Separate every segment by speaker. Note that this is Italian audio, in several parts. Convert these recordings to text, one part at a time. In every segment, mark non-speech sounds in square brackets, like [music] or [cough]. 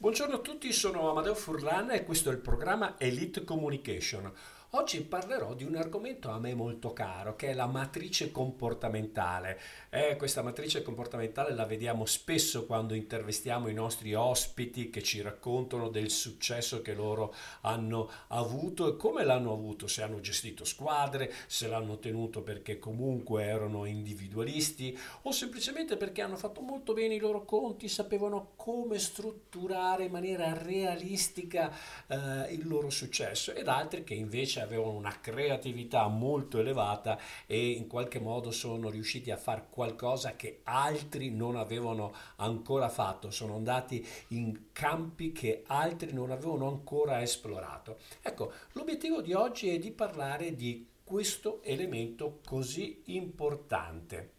Speaker 1: Buongiorno a tutti, sono Amadeo Furlan e questo è il programma Elite Communication. Oggi parlerò di un argomento a me molto caro, che è la matrice comportamentale. Eh, questa matrice comportamentale la vediamo spesso quando intervistiamo i nostri ospiti che ci raccontano del successo che loro hanno avuto e come l'hanno avuto, se hanno gestito squadre, se l'hanno ottenuto perché comunque erano individualisti o semplicemente perché hanno fatto molto bene i loro conti, sapevano come strutturare in maniera realistica eh, il loro successo ed altri che invece avevano una creatività molto elevata e in qualche modo sono riusciti a fare qualcosa che altri non avevano ancora fatto, sono andati in campi che altri non avevano ancora esplorato. Ecco, l'obiettivo di oggi è di parlare di questo elemento così importante.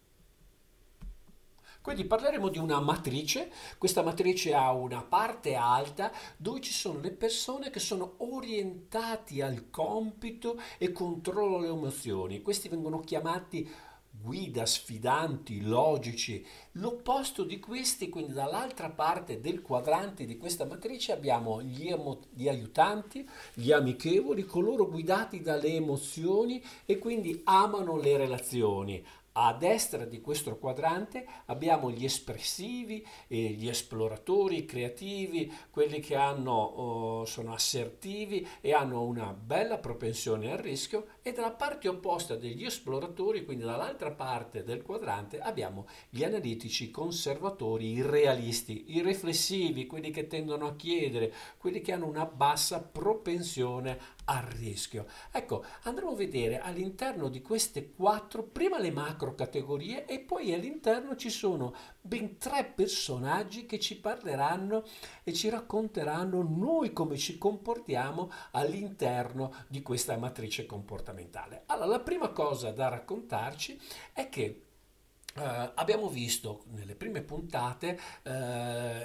Speaker 1: Quindi parleremo di una matrice, questa matrice ha una parte alta dove ci sono le persone che sono orientati al compito e controllano le emozioni. Questi vengono chiamati guida, sfidanti, logici. L'opposto di questi, quindi dall'altra parte del quadrante di questa matrice abbiamo gli, emo- gli, aiutanti, gli amichevoli, coloro guidati dalle emozioni e quindi amano le relazioni, a destra di questo quadrante abbiamo gli espressivi, eh, gli esploratori creativi, quelli che hanno, oh, sono assertivi e hanno una bella propensione al rischio e dalla parte opposta degli esploratori, quindi dall'altra parte del quadrante, abbiamo gli analitici conservatori, i realisti, i riflessivi, quelli che tendono a chiedere, quelli che hanno una bassa propensione al rischio. Ecco, andremo a vedere all'interno di queste quattro, prima le macro categorie e poi all'interno ci sono ben tre personaggi che ci parleranno e ci racconteranno noi come ci comportiamo all'interno di questa matrice comportamentale. Allora, la prima cosa da raccontarci è che Uh, abbiamo visto nelle prime puntate uh,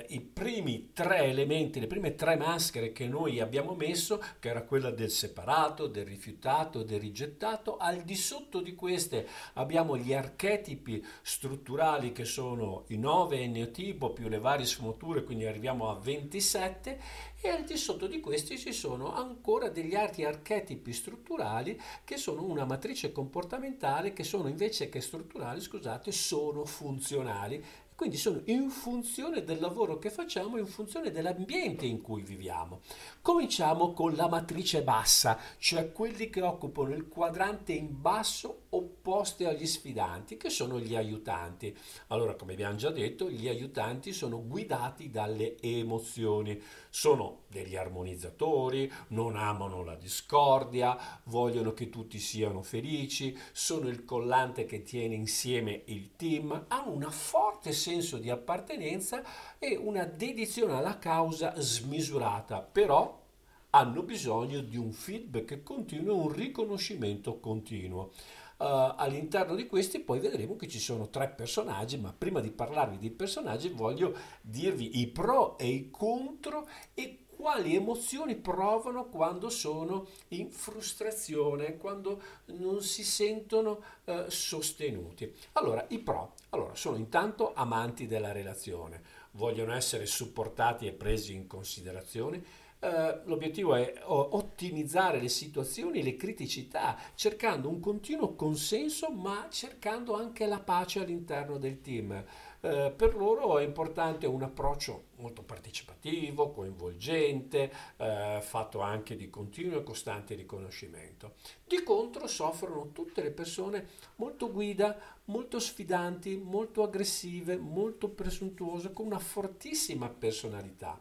Speaker 1: i primi tre elementi, le prime tre maschere che noi abbiamo messo, che era quella del separato, del rifiutato, del rigettato. Al di sotto di queste abbiamo gli archetipi strutturali che sono i 9 eneotipo più le varie sfumature, quindi arriviamo a 27 e al di sotto di questi ci sono ancora degli altri archetipi strutturali che sono una matrice comportamentale che sono invece che strutturali, scusate, sono funzionali quindi sono in funzione del lavoro che facciamo, in funzione dell'ambiente in cui viviamo. Cominciamo con la matrice bassa, cioè quelli che occupano il quadrante in basso opposti agli sfidanti, che sono gli aiutanti. Allora, come abbiamo già detto, gli aiutanti sono guidati dalle emozioni, sono degli armonizzatori, non amano la discordia, vogliono che tutti siano felici, sono il collante che tiene insieme il team, hanno una forte senso di appartenenza e una dedizione alla causa smisurata, però hanno bisogno di un feedback continuo, un riconoscimento continuo. Uh, all'interno di questi poi vedremo che ci sono tre personaggi, ma prima di parlarvi di personaggi voglio dirvi i pro e i contro e quali emozioni provano quando sono in frustrazione, quando non si sentono eh, sostenuti. Allora, i pro allora, sono intanto amanti della relazione, vogliono essere supportati e presi in considerazione. Uh, l'obiettivo è ottimizzare le situazioni, le criticità, cercando un continuo consenso, ma cercando anche la pace all'interno del team. Eh, per loro è importante un approccio molto partecipativo, coinvolgente, eh, fatto anche di continuo e costante riconoscimento. Di contro soffrono tutte le persone molto guida, molto sfidanti, molto aggressive, molto presuntuose, con una fortissima personalità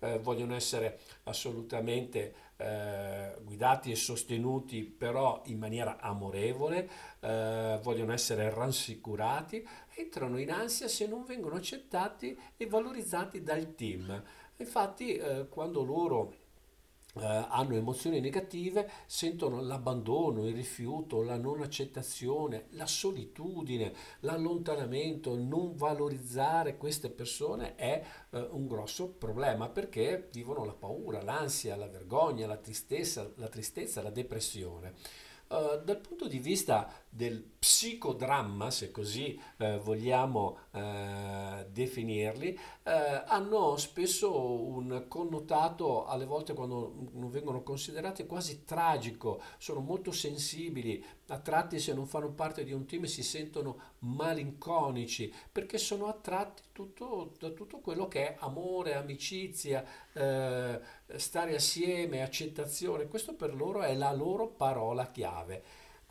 Speaker 1: eh, vogliono essere assolutamente eh, guidati e sostenuti però in maniera amorevole, eh, vogliono essere rassicurati, entrano in ansia se non vengono accettati e valorizzati dal team. Infatti eh, quando loro eh, hanno emozioni negative, sentono l'abbandono, il rifiuto, la non accettazione, la solitudine, l'allontanamento, non valorizzare queste persone è eh, un grosso problema perché vivono la paura, l'ansia, la vergogna, la tristezza, la, tristezza, la depressione. Uh, dal punto di vista del psicodramma, se così uh, vogliamo uh, definirli, hanno spesso un connotato, alle volte quando non vengono considerati, quasi tragico, sono molto sensibili, a tratti se non fanno parte di un team si sentono malinconici, perché sono attratti tutto, da tutto quello che è amore, amicizia, stare assieme, accettazione, questo per loro è la loro parola chiave.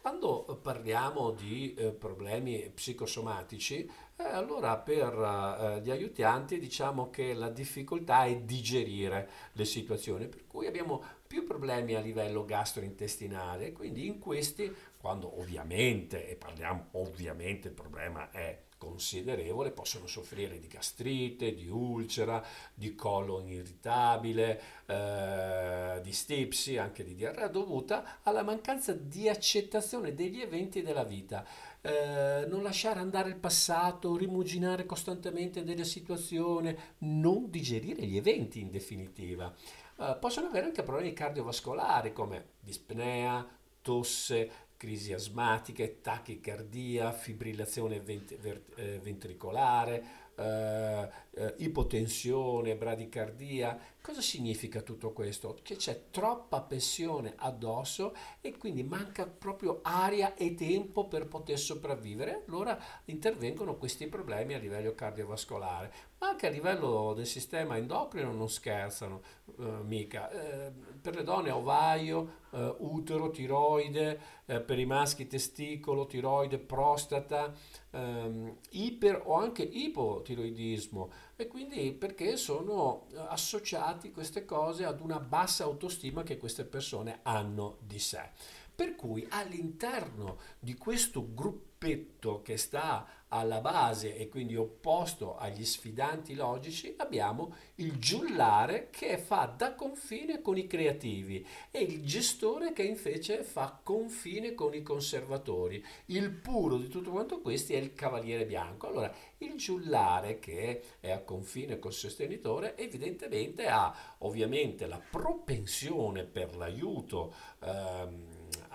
Speaker 1: Quando parliamo di eh, problemi psicosomatici, eh, allora per eh, gli aiutanti diciamo che la difficoltà è digerire le situazioni, per cui abbiamo più problemi a livello gastrointestinale, quindi in questi, quando ovviamente, e parliamo ovviamente, il problema è considerevole, possono soffrire di gastrite, di ulcera, di colon irritabile, eh, di stipsi, anche di diarrea dovuta alla mancanza di accettazione degli eventi della vita. Eh, non lasciare andare il passato, rimuginare costantemente delle situazioni, non digerire gli eventi in definitiva. Eh, possono avere anche problemi cardiovascolari come dispnea, tosse, crisi asmatiche, tachicardia, fibrillazione vent- vert- eh, ventricolare, eh, eh, ipotensione, bradicardia. Cosa significa tutto questo? Che c'è troppa pressione addosso e quindi manca proprio aria e tempo per poter sopravvivere. Allora intervengono questi problemi a livello cardiovascolare, ma anche a livello del sistema endocrino non scherzano eh, mica. Eh, per le donne ovaio, eh, utero, tiroide, eh, per i maschi testicolo, tiroide, prostata, ehm, iper o anche ipotiroidismo e quindi perché sono eh, associati queste cose ad una bassa autostima che queste persone hanno di sé. Per cui all'interno di questo gruppetto che sta alla base e quindi opposto agli sfidanti logici, abbiamo il giullare che fa da confine con i creativi e il gestore che invece fa confine con i conservatori. Il puro di tutto quanto questi è il cavaliere bianco. Allora, il giullare che è a confine col sostenitore evidentemente ha ovviamente la propensione per l'aiuto. Ehm,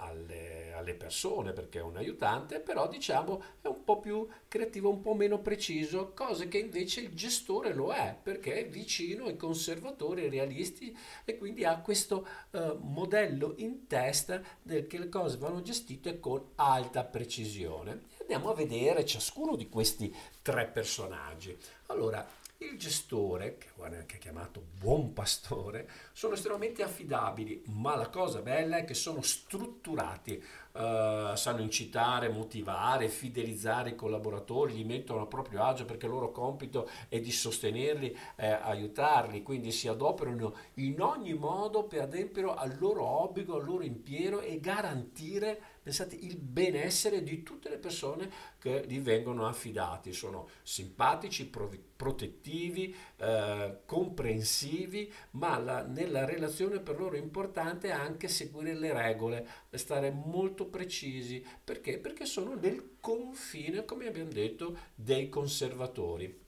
Speaker 1: alle, alle, persone perché è un aiutante, però diciamo è un po' più creativo, un po' meno preciso, cose che invece il gestore lo è perché è vicino ai conservatori, ai realisti e quindi ha questo uh, modello in testa del che le cose vanno gestite con alta precisione. Andiamo a vedere ciascuno di questi tre personaggi. Allora, il gestore, che è anche chiamato buon pastore, sono estremamente affidabili, ma la cosa bella è che sono strutturati, uh, sanno incitare, motivare, fidelizzare i collaboratori, li mettono a proprio agio perché il loro compito è di sostenerli, eh, aiutarli, quindi si adoperano in ogni modo per adempiere al loro obbligo, al loro impiero e garantire pensate, il benessere di tutte le persone che gli vengono affidati. Sono simpatici, protettivi, eh, comprensivi, ma la, nella relazione per loro è importante anche seguire le regole, stare molto precisi. Perché? Perché sono nel confine, come abbiamo detto, dei conservatori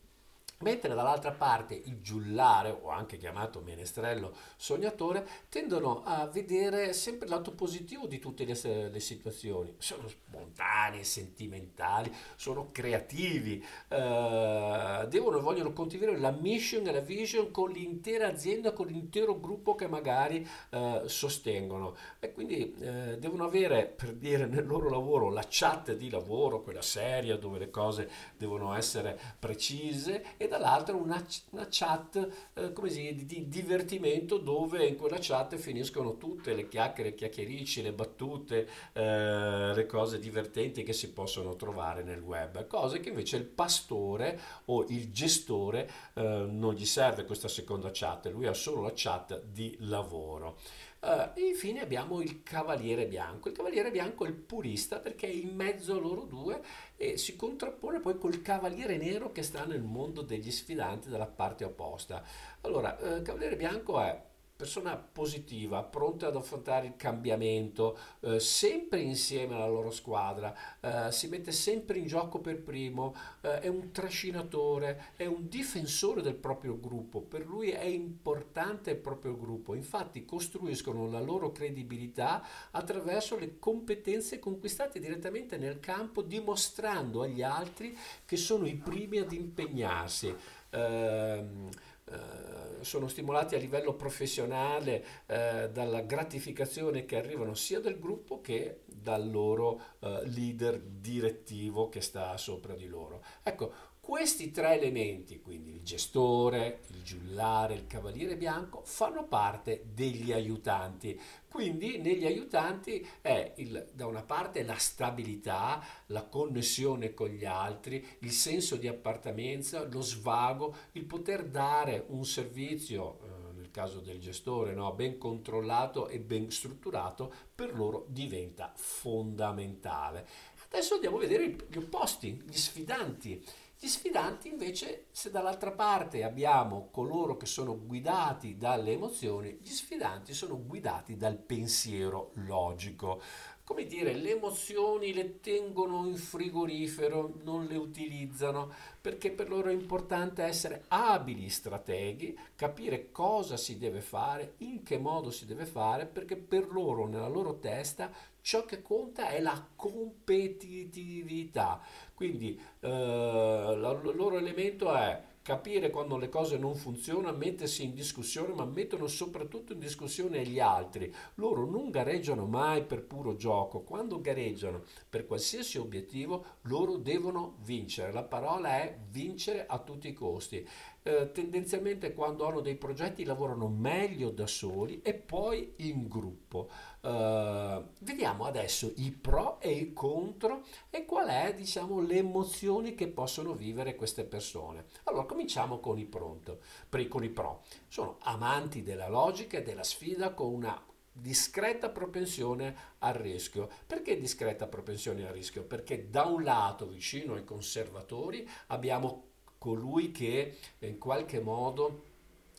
Speaker 1: mentre dall'altra parte il giullare, o anche chiamato menestrello sognatore, tendono a vedere sempre lato positivo di tutte le, le situazioni. Sono spontanei, sentimentali, sono creativi, eh, devono vogliono condividere la mission e la vision con l'intera azienda, con l'intero gruppo che magari eh, sostengono. E quindi eh, devono avere, per dire, nel loro lavoro la chat di lavoro, quella seria dove le cose devono essere precise dall'altro una, una chat eh, come si, di, di, divertimento dove in quella chat finiscono tutte le chiacchiere, chiacchiericci, le battute, eh, le cose divertenti che si possono trovare nel web, cose che invece il pastore o il gestore eh, non gli serve questa seconda chat, lui ha solo la chat di lavoro. Uh, e infine abbiamo il Cavaliere Bianco. Il Cavaliere Bianco è il purista perché è in mezzo a loro due e si contrappone poi col Cavaliere Nero che sta nel mondo degli sfidanti dalla parte opposta. Allora, uh, Cavaliere Bianco è persona positiva, pronta ad affrontare il cambiamento, eh, sempre insieme alla loro squadra, eh, si mette sempre in gioco per primo, eh, è un trascinatore, è un difensore del proprio gruppo, per lui è importante il proprio gruppo, infatti costruiscono la loro credibilità attraverso le competenze conquistate direttamente nel campo, dimostrando agli altri che sono i primi ad impegnarsi. Eh, sono stimolati a livello professionale eh, dalla gratificazione che arrivano sia del gruppo che dal loro eh, leader direttivo che sta sopra di loro. Ecco, questi tre elementi, quindi il gestore, il giullare, il cavaliere bianco, fanno parte degli aiutanti. Quindi negli aiutanti è il, da una parte la stabilità, la connessione con gli altri, il senso di appartenenza, lo svago, il poter dare un servizio, eh, nel caso del gestore, no, ben controllato e ben strutturato, per loro diventa fondamentale. Adesso andiamo a vedere gli opposti, gli sfidanti. Gli sfidanti invece, se dall'altra parte abbiamo coloro che sono guidati dalle emozioni, gli sfidanti sono guidati dal pensiero logico. Come dire, le emozioni le tengono in frigorifero, non le utilizzano, perché per loro è importante essere abili strateghi, capire cosa si deve fare, in che modo si deve fare, perché per loro, nella loro testa, ciò che conta è la competitività. Quindi eh, il loro elemento è capire quando le cose non funzionano, mettersi in discussione, ma mettono soprattutto in discussione gli altri. Loro non gareggiano mai per puro gioco, quando gareggiano per qualsiasi obiettivo, loro devono vincere. La parola è vincere a tutti i costi. Eh, tendenzialmente quando hanno dei progetti lavorano meglio da soli e poi in gruppo. Eh, vediamo adesso i pro e i contro e qual è diciamo le emozioni che possono vivere queste persone. Allora cominciamo con i, pronto, con i pro. Sono amanti della logica e della sfida con una discreta propensione al rischio. Perché discreta propensione al rischio? Perché da un lato, vicino ai conservatori, abbiamo colui che in qualche modo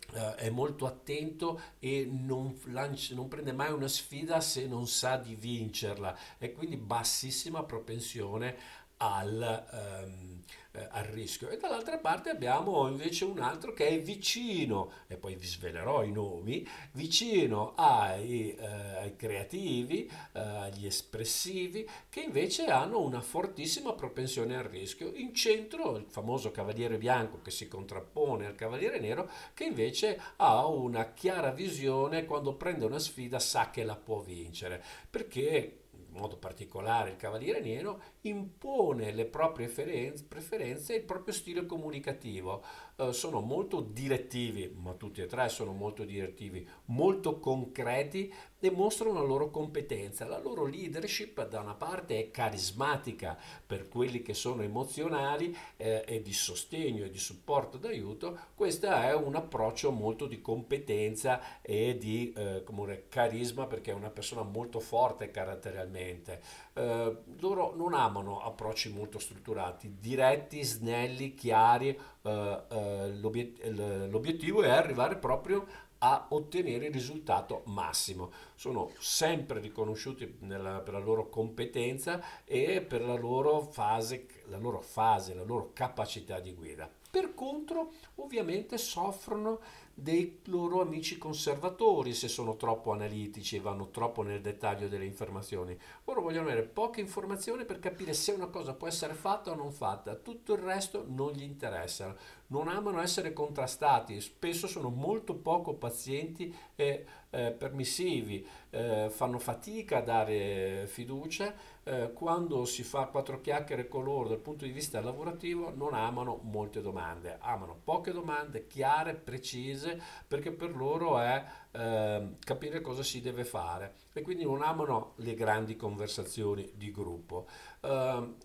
Speaker 1: Uh, è molto attento e non, lancia, non, prende mai una sfida se non sa di vincerla. E quindi bassissima propensione al, um, eh, al rischio. E dall'altra parte abbiamo invece un altro che è vicino, e poi vi svelerò i nomi, vicino ai, eh, ai creativi, eh, agli espressivi, che invece hanno una fortissima propensione al rischio. In centro il famoso cavaliere bianco che si contrappone al cavaliere nero, che invece ha una chiara visione, quando prende una sfida sa che la può vincere, perché modo particolare il Cavaliere Nero, impone le proprie preferenze e il proprio stile comunicativo. Eh, sono molto direttivi, ma tutti e tre sono molto direttivi, molto concreti e mostrano la loro competenza. La loro leadership da una parte è carismatica per quelli che sono emozionali eh, e di sostegno e di supporto d'aiuto, questo è un approccio molto di competenza e di eh, carisma perché è una persona molto forte caratterialmente. Eh, loro non amano approcci molto strutturati, diretti, snelli, chiari, eh, eh, l'obiet- l'obiettivo è arrivare proprio a ottenere il risultato massimo. Sono sempre riconosciuti nella, per la loro competenza e per la loro fase, la loro fase, la loro capacità di guida. Per contro, ovviamente soffrono dei loro amici conservatori se sono troppo analitici e vanno troppo nel dettaglio delle informazioni. Loro vogliono avere poche informazioni per capire se una cosa può essere fatta o non fatta, tutto il resto non gli interessa. Non amano essere contrastati, spesso sono molto poco pazienti e eh, permissivi, eh, fanno fatica a dare fiducia, eh, quando si fa quattro chiacchiere con loro dal punto di vista lavorativo non amano molte domande, amano poche domande chiare, precise, perché per loro è eh, capire cosa si deve fare e quindi non amano le grandi conversazioni di gruppo. Uh, uh,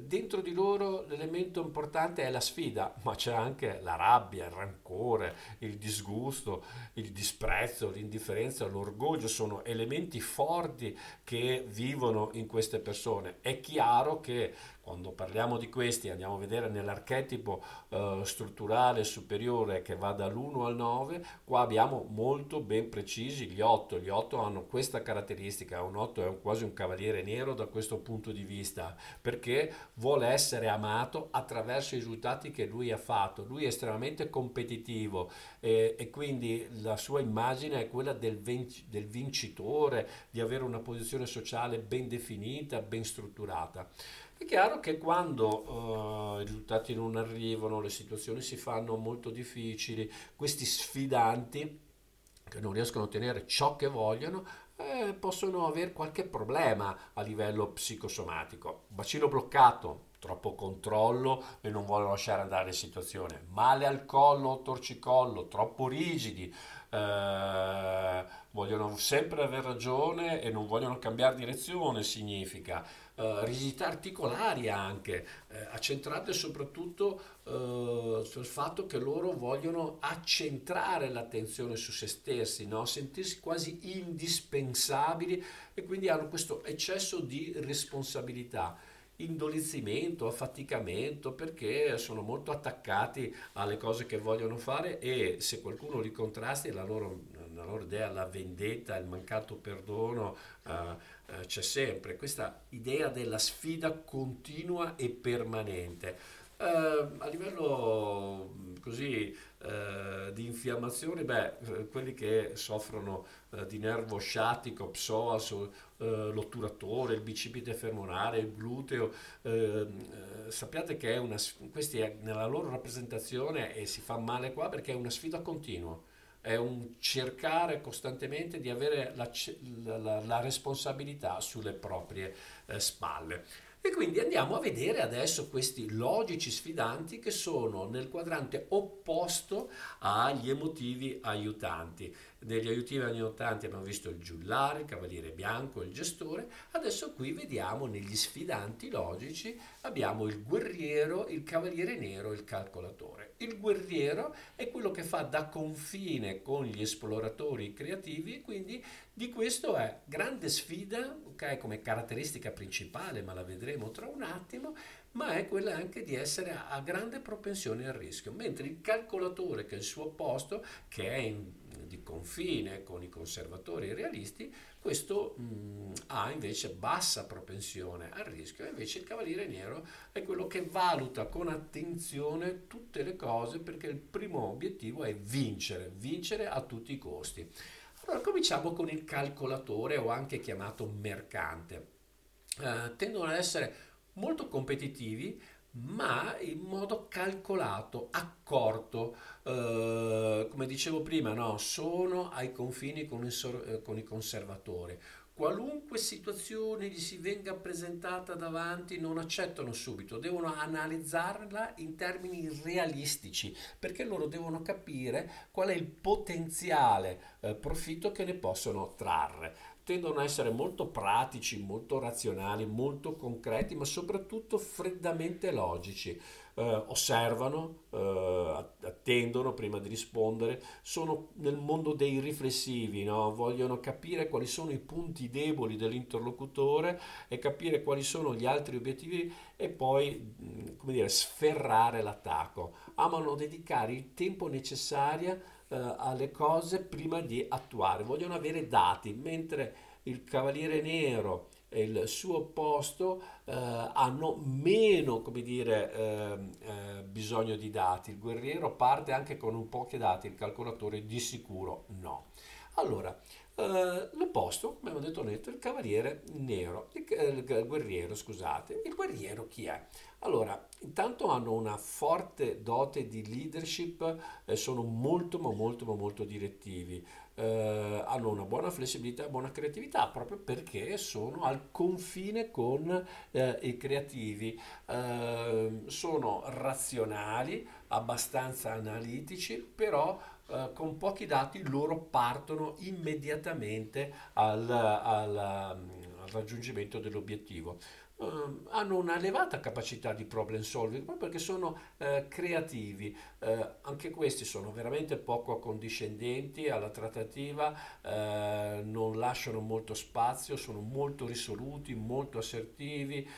Speaker 1: dentro di loro l'elemento importante è la sfida, ma c'è anche la rabbia, il rancore, il disgusto, il disprezzo, l'indifferenza, l'orgoglio, sono elementi forti che vivono in queste persone. È chiaro che quando parliamo di questi andiamo a vedere nell'archetipo eh, strutturale superiore che va dall'1 al 9, qua abbiamo molto ben precisi gli 8. Gli 8 hanno questa caratteristica, un 8 è quasi un cavaliere nero da questo punto di vista, perché vuole essere amato attraverso i risultati che lui ha fatto. Lui è estremamente competitivo e, e quindi la sua immagine è quella del, vin- del vincitore, di avere una posizione sociale ben definita, ben strutturata. È chiaro che quando uh, i risultati non arrivano, le situazioni si fanno molto difficili, questi sfidanti che non riescono a ottenere ciò che vogliono, eh, possono avere qualche problema a livello psicosomatico. Bacino bloccato, troppo controllo e non vogliono lasciare andare situazione. Male al collo torcicollo, troppo rigidi, eh, vogliono sempre avere ragione e non vogliono cambiare direzione, significa uh, rigidità articolari anche, eh, accentrate soprattutto uh, sul fatto che loro vogliono accentrare l'attenzione su se stessi, no? sentirsi quasi indispensabili e quindi hanno questo eccesso di responsabilità indolizzimento, affaticamento, perché sono molto attaccati alle cose che vogliono fare e se qualcuno li contrasti la loro, la loro idea, la vendetta, il mancato perdono, uh, eh, c'è sempre questa idea della sfida continua e permanente. Eh, a livello mm, così eh, di infiammazione, beh, eh, quelli che soffrono eh, di nervo sciatico, psoas, eh, l'otturatore, il bicipite femorale, il gluteo, sappiate che è una, questi è nella loro rappresentazione e si fa male qua perché è una sfida continua è un cercare costantemente di avere la, la, la responsabilità sulle proprie eh, spalle. E quindi andiamo a vedere adesso questi logici sfidanti che sono nel quadrante opposto agli emotivi aiutanti. Negli aiutivi aiutanti abbiamo visto il giullare, il cavaliere bianco, il gestore, adesso qui vediamo negli sfidanti logici abbiamo il guerriero, il cavaliere nero e il calcolatore. Il guerriero è quello che fa da confine con gli esploratori creativi, quindi di questo è grande sfida, ok, come caratteristica principale, ma la vedremo tra un attimo, ma è quella anche di essere a grande propensione al rischio, mentre il calcolatore, che è il suo opposto, che è in, di confine con i conservatori e i realisti, questo mh, ha invece bassa propensione al rischio, invece il cavaliere nero è quello che valuta con attenzione tutte le cose perché il primo obiettivo è vincere, vincere a tutti i costi. Allora cominciamo con il calcolatore o anche chiamato mercante. Eh, tendono ad essere molto competitivi, ma in modo calcolato, accorto, eh, come dicevo prima, no? sono ai confini con, il, eh, con i conservatori. Qualunque situazione gli si venga presentata davanti non accettano subito, devono analizzarla in termini realistici, perché loro devono capire qual è il potenziale eh, profitto che ne possono trarre tendono a essere molto pratici, molto razionali, molto concreti, ma soprattutto freddamente logici. Eh, osservano, eh, attendono prima di rispondere, sono nel mondo dei riflessivi, no? vogliono capire quali sono i punti deboli dell'interlocutore e capire quali sono gli altri obiettivi e poi mm, come dire, sferrare l'attacco. Amano dedicare il tempo necessario eh, alle cose prima di attuare, vogliono avere dati, mentre il Cavaliere Nero e il suo opposto eh, hanno meno come dire, eh, eh, bisogno di dati. Il guerriero parte anche con pochi dati, il calcolatore di sicuro no. Allora, Uh, l'opposto, abbiamo detto netto, il cavaliere nero, il, il, il, guerriero, scusate. Il guerriero chi è? Allora, intanto hanno una forte dote di leadership, eh, sono molto ma molto ma molto direttivi, eh, hanno una buona flessibilità, buona creatività, proprio perché sono al confine con eh, i creativi, eh, sono razionali, abbastanza analitici, però eh, con pochi dati loro partono immediatamente al, al, al raggiungimento dell'obiettivo. Uh, hanno una elevata capacità di problem solving proprio perché sono uh, creativi. Uh, anche questi sono veramente poco accondiscendenti alla trattativa, non lasciano molto spazio, sono molto risoluti, molto assertivi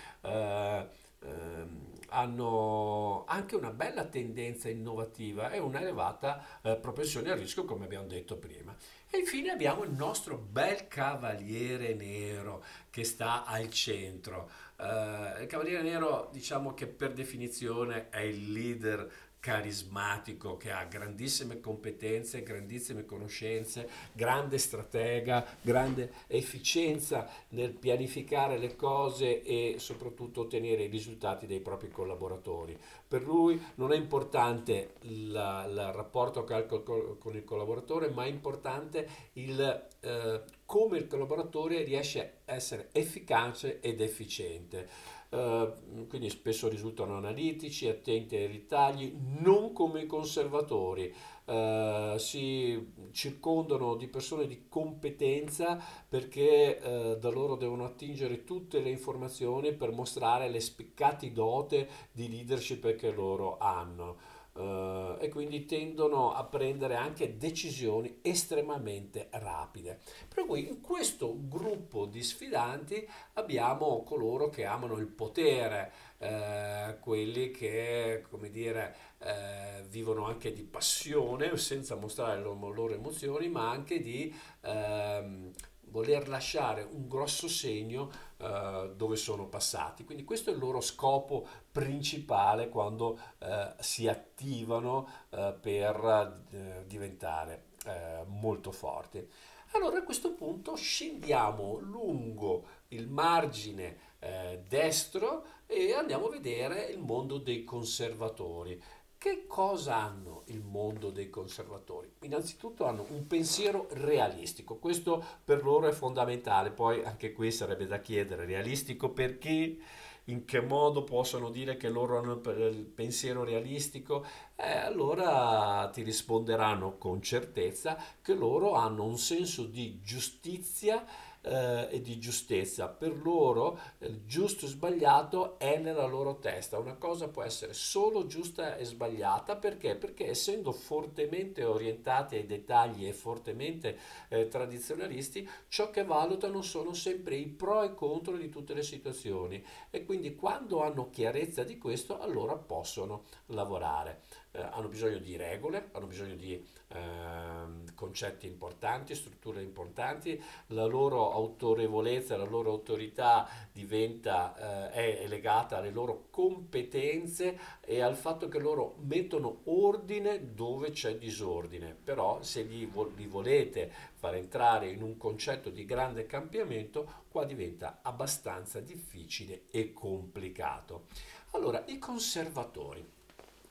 Speaker 1: ehm, hanno anche una bella tendenza innovativa e una elevata eh, propensione al rischio, come abbiamo detto prima. E infine abbiamo il nostro bel cavaliere nero che sta al centro. Uh, il cavaliere nero, diciamo che per definizione è il leader carismatico che ha grandissime competenze, grandissime conoscenze, grande stratega, grande efficienza nel pianificare le cose e soprattutto ottenere i risultati dei propri collaboratori. Per lui non è importante il rapporto che ha con il collaboratore, ma è importante il, eh, come il collaboratore riesce a essere efficace ed efficiente. Uh, quindi spesso risultano analitici, attenti ai ritagli, non come i conservatori, uh, si circondano di persone di competenza perché uh, da loro devono attingere tutte le informazioni per mostrare le spiccate dote di leadership che loro hanno. Uh, e quindi tendono a prendere anche decisioni estremamente rapide. Per cui in questo gruppo di sfidanti abbiamo coloro che amano il potere, eh, quelli che, come dire, eh, vivono anche di passione senza mostrare le loro, loro emozioni, ma anche di ehm, voler lasciare un grosso segno uh, dove sono passati. Quindi questo è il loro scopo principale quando uh, si attivano uh, per diventare molto forti. Allora a questo punto scendiamo lungo il margine destro e andiamo a vedere il mondo dei conservatori. Che cosa hanno il mondo dei conservatori? Innanzitutto hanno un pensiero realistico, questo per loro è fondamentale, poi anche qui sarebbe da chiedere, realistico perché? In che modo possono dire che loro hanno il pensiero realistico? Eh, allora ti risponderanno con certezza che loro hanno un senso di giustizia eh, e di giustezza. Per loro il giusto e sbagliato è nella loro testa. Una cosa può essere solo giusta e sbagliata perché? Perché essendo fortemente orientati ai dettagli e fortemente eh, tradizionalisti, ciò che valutano sono sempre i pro e contro di tutte le situazioni e quindi quando hanno chiarezza di questo allora possono lavorare. Eh, hanno bisogno di regole, hanno bisogno di eh, concetti importanti, strutture importanti, la loro autorevolezza, la loro autorità diventa, eh, è legata alle loro competenze e al fatto che loro mettono ordine dove c'è disordine, però se li, vo- li volete far entrare in un concetto di grande cambiamento, qua diventa abbastanza difficile e complicato. Allora, i conservatori.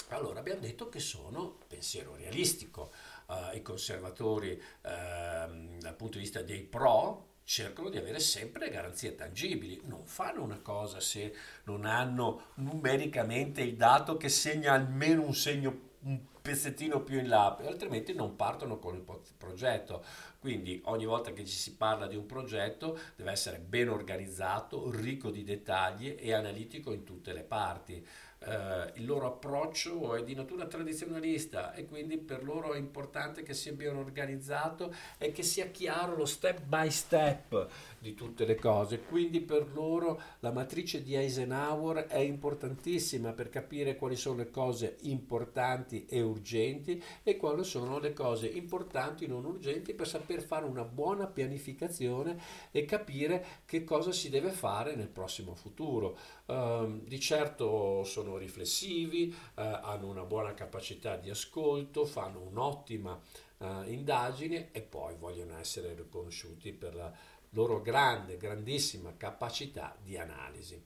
Speaker 1: Allora, abbiamo detto che sono pensiero realistico. Uh, I conservatori, uh, dal punto di vista dei pro, cercano di avere sempre garanzie tangibili. Non fanno una cosa se non hanno numericamente il dato che segna almeno un segno un pezzettino più in là, altrimenti non partono con il progetto. Quindi ogni volta che ci si parla di un progetto deve essere ben organizzato, ricco di dettagli e analitico in tutte le parti eh, il loro approccio è di natura tradizionalista e quindi per loro è importante che sia ben organizzato e che sia chiaro lo step by step di tutte le cose. Quindi per loro la matrice di Eisenhower è importantissima per capire quali sono le cose importanti e urgenti e quali sono le cose importanti e non urgenti per saper fare una buona pianificazione e capire che cosa si deve fare nel prossimo futuro. Uh, di certo sono riflessivi, uh, hanno una buona capacità di ascolto, fanno un'ottima uh, indagine e poi vogliono essere riconosciuti per la loro grande, grandissima capacità di analisi.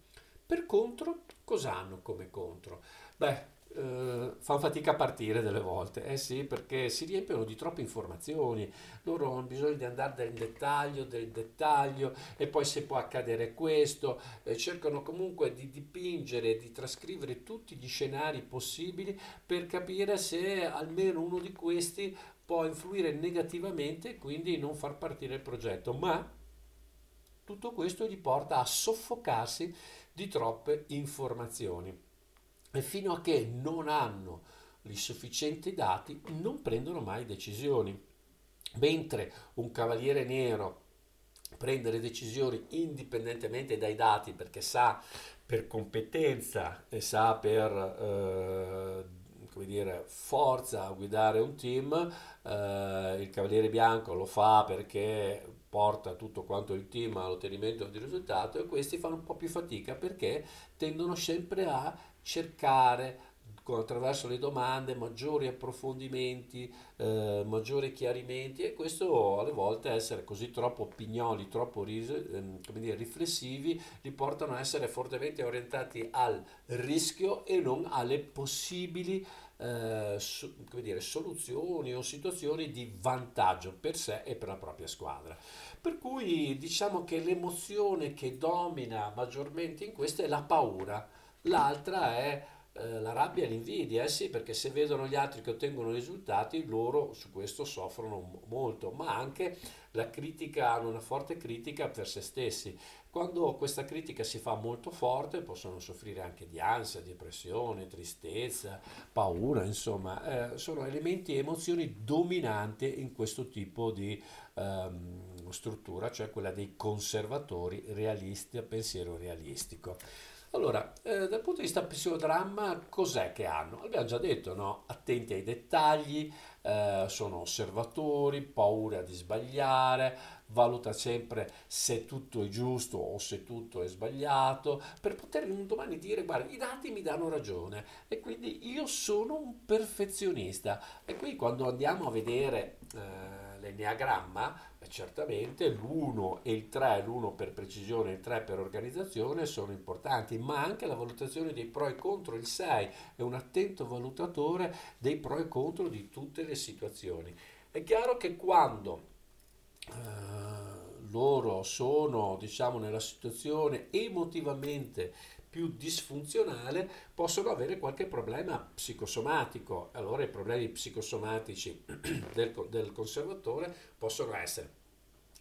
Speaker 1: Per contro, cosa hanno come contro? Beh, eh, fanno fatica a partire delle volte, eh sì, perché si riempiono di troppe informazioni, loro hanno bisogno di andare nel dettaglio, del dettaglio, e poi se può accadere questo, eh, cercano comunque di dipingere, di trascrivere tutti gli scenari possibili per capire se almeno uno di questi può influire negativamente e quindi non far partire il progetto, ma tutto questo gli porta a soffocarsi di troppe informazioni e fino a che non hanno i sufficienti dati non prendono mai decisioni. Mentre un cavaliere nero prendere decisioni indipendentemente dai dati perché sa per competenza e sa per eh, come dire, forza guidare un team, eh, il Cavaliere Bianco lo fa perché porta tutto quanto il team all'ottenimento di risultato e questi fanno un po' più fatica perché tendono sempre a cercare attraverso le domande maggiori approfondimenti, eh, maggiori chiarimenti e questo alle volte essere così troppo pignoli, troppo ehm, dire, riflessivi li portano a essere fortemente orientati al rischio e non alle possibili eh, so, dire, soluzioni o situazioni di vantaggio per sé e per la propria squadra. Per cui diciamo che l'emozione che domina maggiormente in questo è la paura, l'altra è eh, la rabbia e l'invidia, eh sì, perché se vedono gli altri che ottengono risultati, loro su questo soffrono molto, ma anche la critica, hanno una forte critica per se stessi. Quando questa critica si fa molto forte, possono soffrire anche di ansia, depressione, tristezza, paura, insomma, eh, sono elementi e emozioni dominanti in questo tipo di ehm, struttura, cioè quella dei conservatori realisti a pensiero realistico. Allora, eh, dal punto di vista psicodramma, cos'è che hanno? Abbiamo già detto, no? Attenti ai dettagli, eh, sono osservatori, paura di sbagliare, valuta sempre se tutto è giusto o se tutto è sbagliato, per poter un domani dire, guarda, i dati mi danno ragione e quindi io sono un perfezionista. E qui quando andiamo a vedere eh, l'enneagramma, certamente l'1 e il 3, l'1 per precisione e il 3 per organizzazione sono importanti, ma anche la valutazione dei pro e contro, il 6 è un attento valutatore dei pro e contro di tutte le situazioni. È chiaro che quando eh, loro sono, diciamo, nella situazione emotivamente più disfunzionale possono avere qualche problema psicosomatico. Allora i problemi psicosomatici [clears throat] del, del conservatore possono essere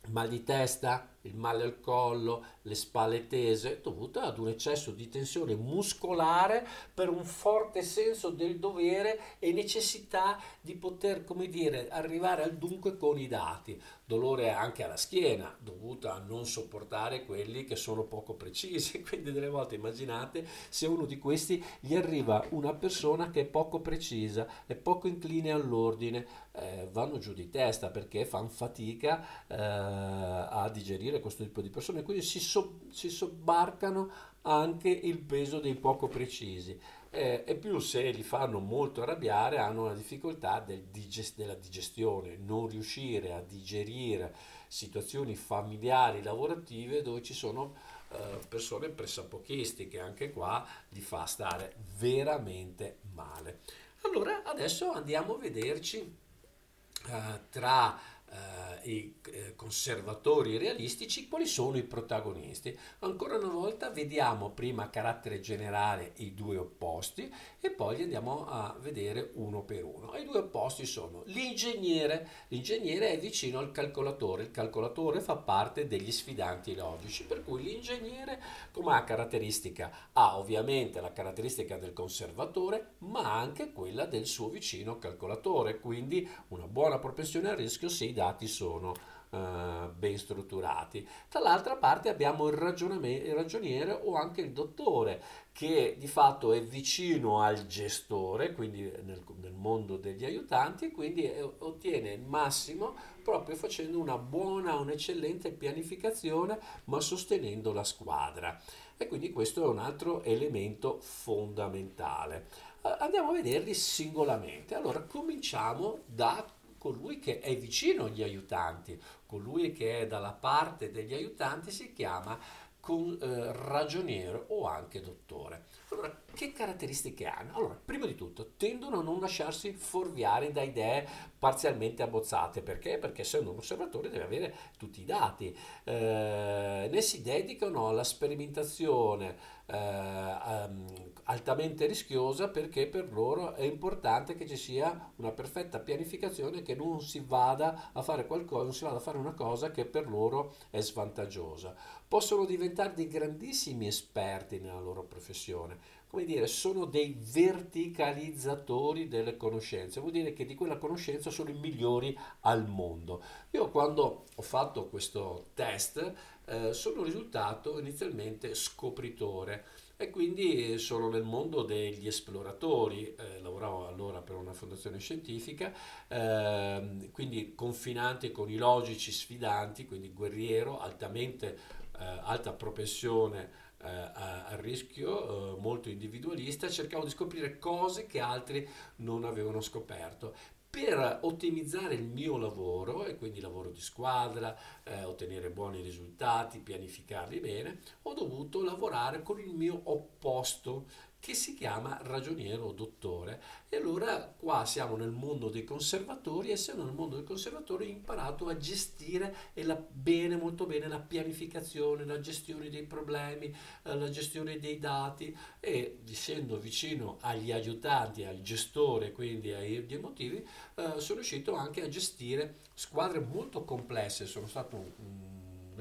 Speaker 1: mal di testa, il male al collo, le spalle tese, dovuta ad un eccesso di tensione muscolare per un forte senso del dovere e necessità di poter, come dire, arrivare al dunque con i dati. Dolore anche alla schiena, dovuta a non sopportare quelli che sono poco precisi. [laughs] Quindi delle volte immaginate se uno di questi gli arriva una persona che è poco precisa, è poco incline all'ordine, eh, vanno giù di testa perché fanno fatica eh, a digerire gestire questo tipo di persone, quindi si, so, si sobbarcano anche il peso dei poco precisi. Eh, e più se li fanno molto arrabbiare hanno una difficoltà del digest- della digestione, non riuscire a digerire situazioni familiari, lavorative dove ci sono eh, persone pressapochistiche, anche qua li fa stare veramente male. Allora adesso andiamo a vederci eh, tra eh, i eh, conservatori realistici, quali sono i protagonisti? Ancora una volta vediamo prima a carattere generale i due opposti e poi li andiamo a vedere uno per uno. I due opposti sono l'ingegnere, l'ingegnere è vicino al calcolatore, il calcolatore fa parte degli sfidanti logici, per cui l'ingegnere come ha caratteristica ha ovviamente la caratteristica del conservatore, ma anche quella del suo vicino calcolatore, quindi una buona propensione al rischio se i dati sono uh, ben strutturati. Dall'altra parte abbiamo il, il ragioniere o anche il dottore che di fatto è vicino al gestore, quindi nel, nel mondo degli aiutanti, e quindi è, ottiene il massimo proprio facendo una buona, un'eccellente pianificazione, ma sostenendo la squadra. E quindi questo è un altro elemento fondamentale. Andiamo a vederli singolarmente. Allora, cominciamo da colui che è vicino agli aiutanti, colui che è dalla parte degli aiutanti si chiama con, eh, ragioniere o anche dottore. Allora, che caratteristiche hanno? Allora, prima di tutto, tendono a non lasciarsi fuorviare da idee parzialmente abbozzate. Perché? Perché essendo un osservatore deve avere tutti i dati. Eh, ne si dedicano alla sperimentazione eh, um, altamente rischiosa perché per loro è importante che ci sia una perfetta pianificazione che non si vada a fare qualcosa, non si vada a fare una cosa che per loro è svantaggiosa. Possono diventare dei grandissimi esperti nella loro professione come dire, sono dei verticalizzatori delle conoscenze, vuol dire che di quella conoscenza sono i migliori al mondo. Io quando ho fatto questo test eh, sono risultato inizialmente scopritore e quindi sono nel mondo degli esploratori, eh, lavoravo allora per una fondazione scientifica, eh, quindi confinante con i logici sfidanti, quindi guerriero, altamente eh, alta propensione eh, al rischio, eh, molto individualista, cercavo di scoprire cose che altri non avevano scoperto per ottimizzare il mio lavoro e quindi lavoro di squadra, eh, ottenere buoni risultati, pianificarli bene, ho dovuto lavorare con il mio opposto che si chiama ragioniere o dottore. E allora qua siamo nel mondo dei conservatori e essendo nel mondo dei conservatori ho imparato a gestire la, bene, molto bene la pianificazione, la gestione dei problemi, eh, la gestione dei dati e essendo vicino agli aiutanti, al gestore, quindi ai emotivi, eh, sono riuscito anche a gestire squadre molto complesse. Sono stato un, un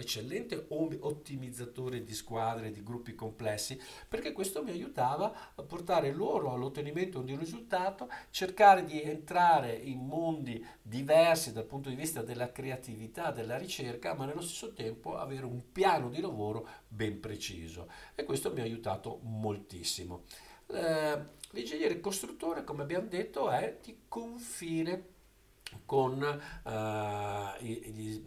Speaker 1: eccellente ottimizzatore di squadre, di gruppi complessi, perché questo mi aiutava a portare loro all'ottenimento di un risultato, cercare di entrare in mondi diversi dal punto di vista della creatività, della ricerca, ma nello stesso tempo avere un piano di lavoro ben preciso. E questo mi ha aiutato moltissimo. Eh, l'ingegnere costruttore, come abbiamo detto, è di confine con uh, gli,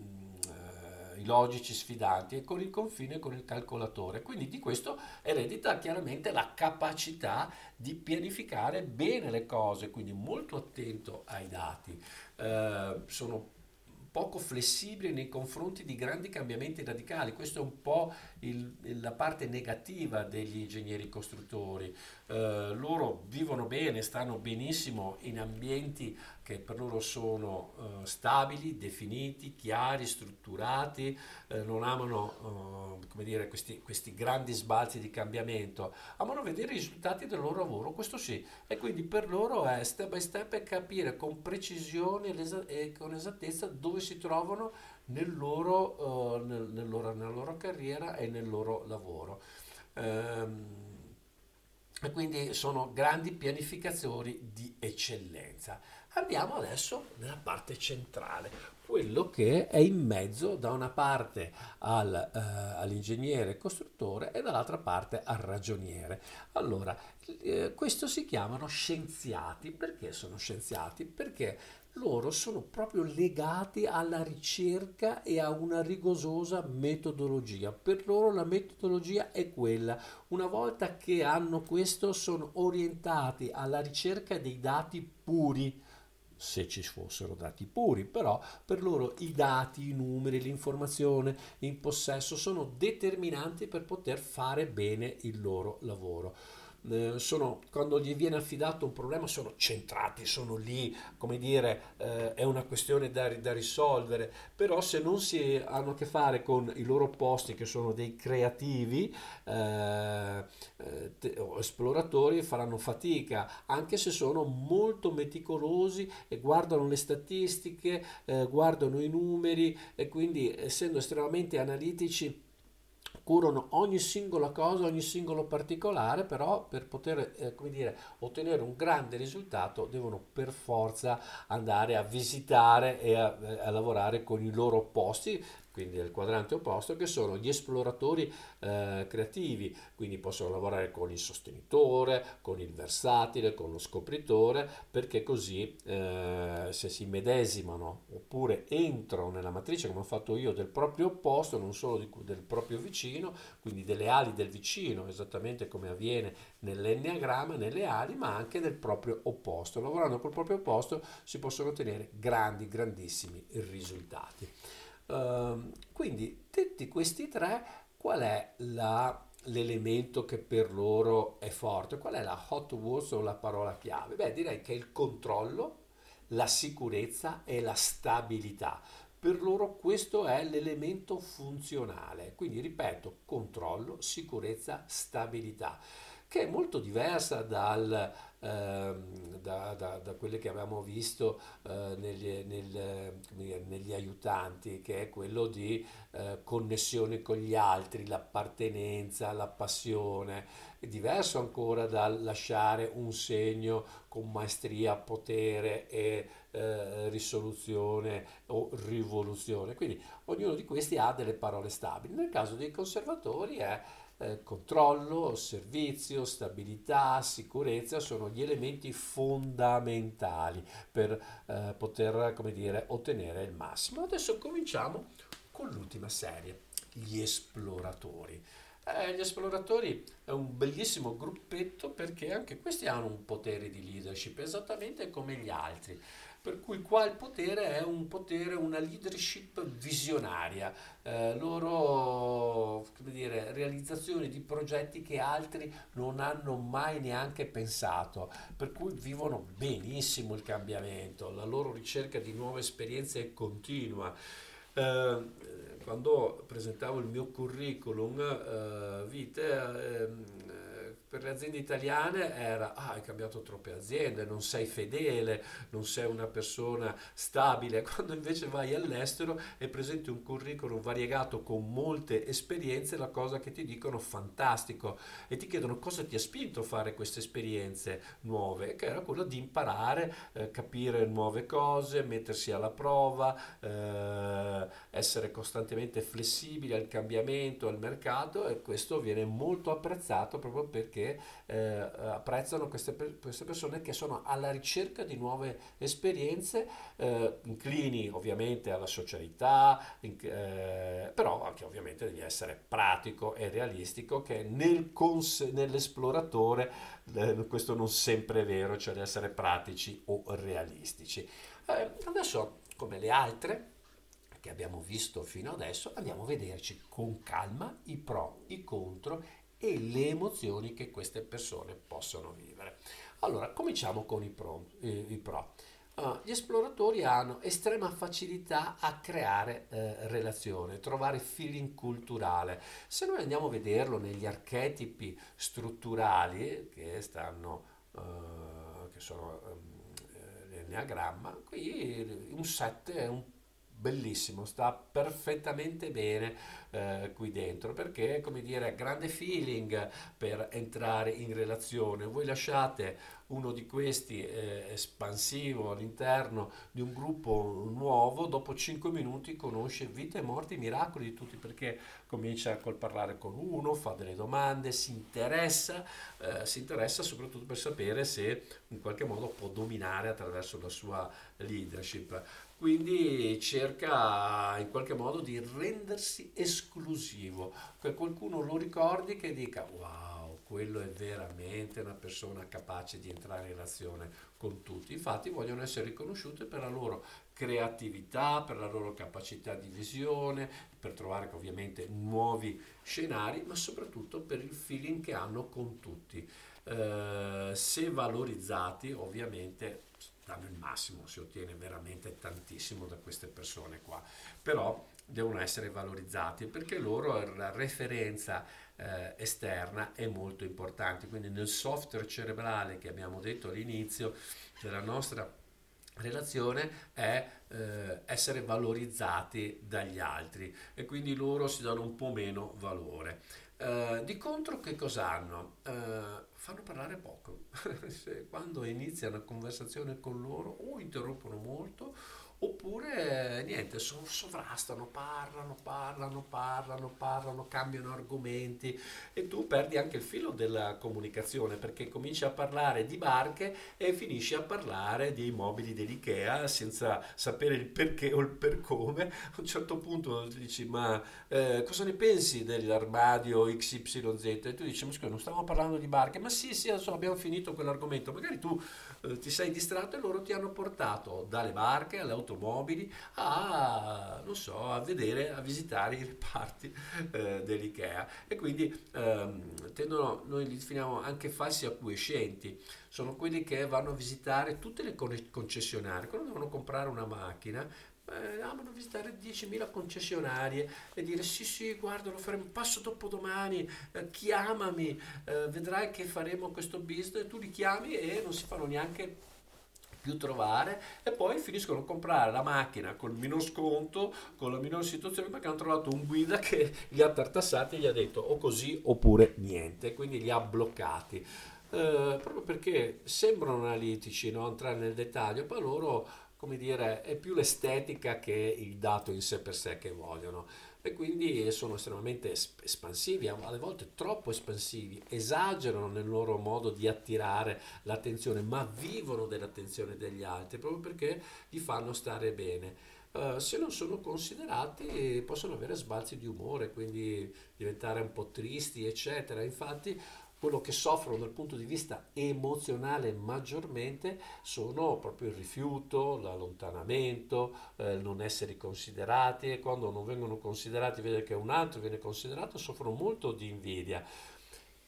Speaker 1: i logici sfidanti e con il confine con il calcolatore. Quindi di questo eredita chiaramente la capacità di pianificare bene le cose, quindi molto attento ai dati. Eh, sono poco flessibile nei confronti di grandi cambiamenti radicali. Questa è un po' il, la parte negativa degli ingegneri costruttori. Eh, loro vivono bene, stanno benissimo in ambienti che per loro sono uh, stabili, definiti, chiari, strutturati, eh, non amano come dire, questi, questi, grandi sbalzi di cambiamento, amano vedere i risultati del loro lavoro, questo sì, e quindi per loro è step by step capire con precisione e con esattezza dove si trovano nel loro, uh, nel, nel loro, nella loro carriera e nel loro lavoro. Um, e quindi sono grandi pianificatori di eccellenza. Andiamo adesso nella parte centrale, quello che è in mezzo da una parte al, eh, all'ingegnere costruttore e dall'altra parte al ragioniere. Allora, eh, questo si chiamano scienziati. Perché sono scienziati? Perché loro sono proprio legati alla ricerca e a una rigososa metodologia. Per loro la metodologia è quella. Una volta che hanno questo sono orientati alla ricerca dei dati puri se ci fossero dati puri, però per loro i dati, i numeri, l'informazione in possesso sono determinanti per poter fare bene il loro lavoro. Eh, sono, quando gli viene affidato un problema sono centrati, sono lì, come dire, eh, è una questione da, da, risolvere, però se non si hanno a che fare con i loro posti che sono dei creativi, eh, te, esploratori, faranno fatica, anche se sono molto meticolosi e guardano le statistiche, eh, guardano i numeri e quindi essendo estremamente analitici, curano ogni singola cosa, ogni singolo particolare, però per poter eh, dire, ottenere un grande risultato devono per forza andare a visitare e a, a lavorare con i loro opposti quindi del quadrante opposto, che sono gli esploratori eh, creativi, quindi possono lavorare con il sostenitore, con il versatile, con lo scopritore, perché così eh, se si medesimano oppure entrano nella matrice, come ho fatto io, del proprio opposto, non solo di, del proprio vicino, quindi delle ali del vicino, esattamente come avviene nell'enneagramma, nelle ali, ma anche del proprio opposto. Lavorando col proprio opposto si possono ottenere grandi, grandissimi risultati. Uh, quindi, detti questi tre, qual è la, l'elemento che per loro è forte? Qual è la hot words o la parola chiave? Beh, direi che è il controllo, la sicurezza e la stabilità. Per loro questo è l'elemento funzionale. Quindi, ripeto, controllo, sicurezza, stabilità che è molto diversa dal ehm, da, da, da, quelle che avevamo visto eh, negli, nel, negli, aiutanti, che è quello di eh, connessione con gli altri, l'appartenenza, la passione. È diverso ancora dal lasciare un segno con maestria, potere e eh, risoluzione o rivoluzione. Quindi ognuno di questi ha delle parole stabili. Nel caso dei conservatori è eh, controllo, servizio, stabilità, sicurezza sono gli elementi fondamentali per eh, poter, come dire, ottenere il massimo. Adesso cominciamo con l'ultima serie, gli esploratori. Eh, gli esploratori è un bellissimo gruppetto perché anche questi hanno un potere di leadership esattamente come gli altri per cui qua il potere è un potere, una leadership visionaria, eh, loro, dire, realizzazione di progetti che altri non hanno mai neanche pensato, per cui vivono benissimo il cambiamento, la loro ricerca di nuove esperienze è continua. Eh, quando presentavo il mio curriculum eh, vite, eh, per le aziende italiane era ah, hai cambiato troppe aziende, non sei fedele, non sei una persona stabile, [laughs] quando invece vai all'estero e presenti un curriculum variegato con molte esperienze, la cosa che ti dicono fantastico. E ti chiedono cosa ti ha spinto a fare queste esperienze nuove, che era quello di imparare, eh, capire nuove cose, mettersi alla prova, eh, essere costantemente flessibili al cambiamento, al mercato e questo viene molto apprezzato proprio perché che eh, apprezzano queste, queste, persone che sono alla ricerca di nuove esperienze, eh, inclini ovviamente alla socialità, in, eh, però anche ovviamente devi essere pratico e realistico che nel cons- nell'esploratore eh, questo non sempre è vero, cioè di essere pratici o realistici. Eh, adesso come le altre che abbiamo visto fino adesso, andiamo a vederci con calma i pro, i contro e le emozioni che queste persone possono vivere. Allora, cominciamo con i pro. I pro. Uh, gli esploratori hanno estrema facilità a creare eh, relazione, trovare feeling culturale. Se noi andiamo a vederlo negli archetipi strutturali che stanno, uh, che sono um, l'enneagramma, qui un 7 è un bellissimo, sta perfettamente bene eh, qui dentro perché, come dire, grande feeling per entrare in relazione. Voi lasciate uno di questi eh, espansivo all'interno di un gruppo nuovo, dopo 5 minuti conosce vita e morte, i miracoli di tutti perché comincia col parlare con uno, fa delle domande, si interessa, eh, si interessa soprattutto per sapere se in qualche modo può dominare attraverso la sua leadership quindi cerca in qualche modo di rendersi esclusivo, che qualcuno lo ricordi che dica wow, quello è veramente una persona capace di entrare in relazione con tutti. Infatti vogliono essere riconosciute per la loro creatività, per la loro capacità di visione, per trovare ovviamente nuovi scenari, ma soprattutto per il feeling che hanno con tutti. Eh, se valorizzati, ovviamente danno il massimo, si ottiene veramente tantissimo da queste persone qua, però devono essere valorizzati perché loro la referenza eh, esterna è molto importante, quindi nel software cerebrale che abbiamo detto all'inizio della nostra relazione è eh, essere valorizzati dagli altri e quindi loro si danno un po' meno valore. Uh, di contro che cosa hanno? Uh, fanno parlare poco. [laughs] Quando iniziano una conversazione con loro o interrompono molto oppure niente, sovrastano, parlano, parlano, parlano, parlano, cambiano argomenti e tu perdi anche il filo della comunicazione perché cominci a parlare di barche e finisci a parlare dei mobili dell'IKEA senza sapere il perché o il per come. A un certo punto dici ma eh, cosa ne pensi dell'armadio XYZ? E tu dici ma scusa non stavamo parlando di barche, ma sì sì adesso abbiamo finito quell'argomento, magari tu eh, ti sei distratto e loro ti hanno portato dalle barche alle automobili a, non so, a vedere, a visitare i reparti eh, dell'IKEA. E quindi ehm, tendono, noi li definiamo anche falsi acquiescenti, sono quelli che vanno a visitare tutte le concessionarie, quando devono comprare una macchina eh, amano visitare 10.000 concessionarie e dire sì sì guarda lo faremo passo dopo domani eh, chiamami eh, vedrai che faremo questo business tu li chiami e non si fanno neanche più trovare e poi finiscono a comprare la macchina col minor sconto, con la minore situazione perché hanno trovato un guida che li ha tartassati e gli ha detto o così oppure niente, quindi li ha bloccati. Eh, proprio perché sembrano analitici, no? entrare nel dettaglio, poi loro, come dire, è più l'estetica che il dato in sé per sé che vogliono e quindi sono estremamente espansivi, alle volte troppo espansivi, esagerano nel loro modo di attirare l'attenzione, ma vivono dell'attenzione degli altri proprio perché gli fanno stare bene. Uh, se non sono considerati possono avere sbalzi di umore, quindi diventare un po' tristi, eccetera. Infatti quello che soffrono dal punto di vista emozionale maggiormente sono proprio il rifiuto, l'allontanamento, eh, non essere considerati e quando non vengono considerati, vede che un altro viene considerato, soffrono molto di invidia.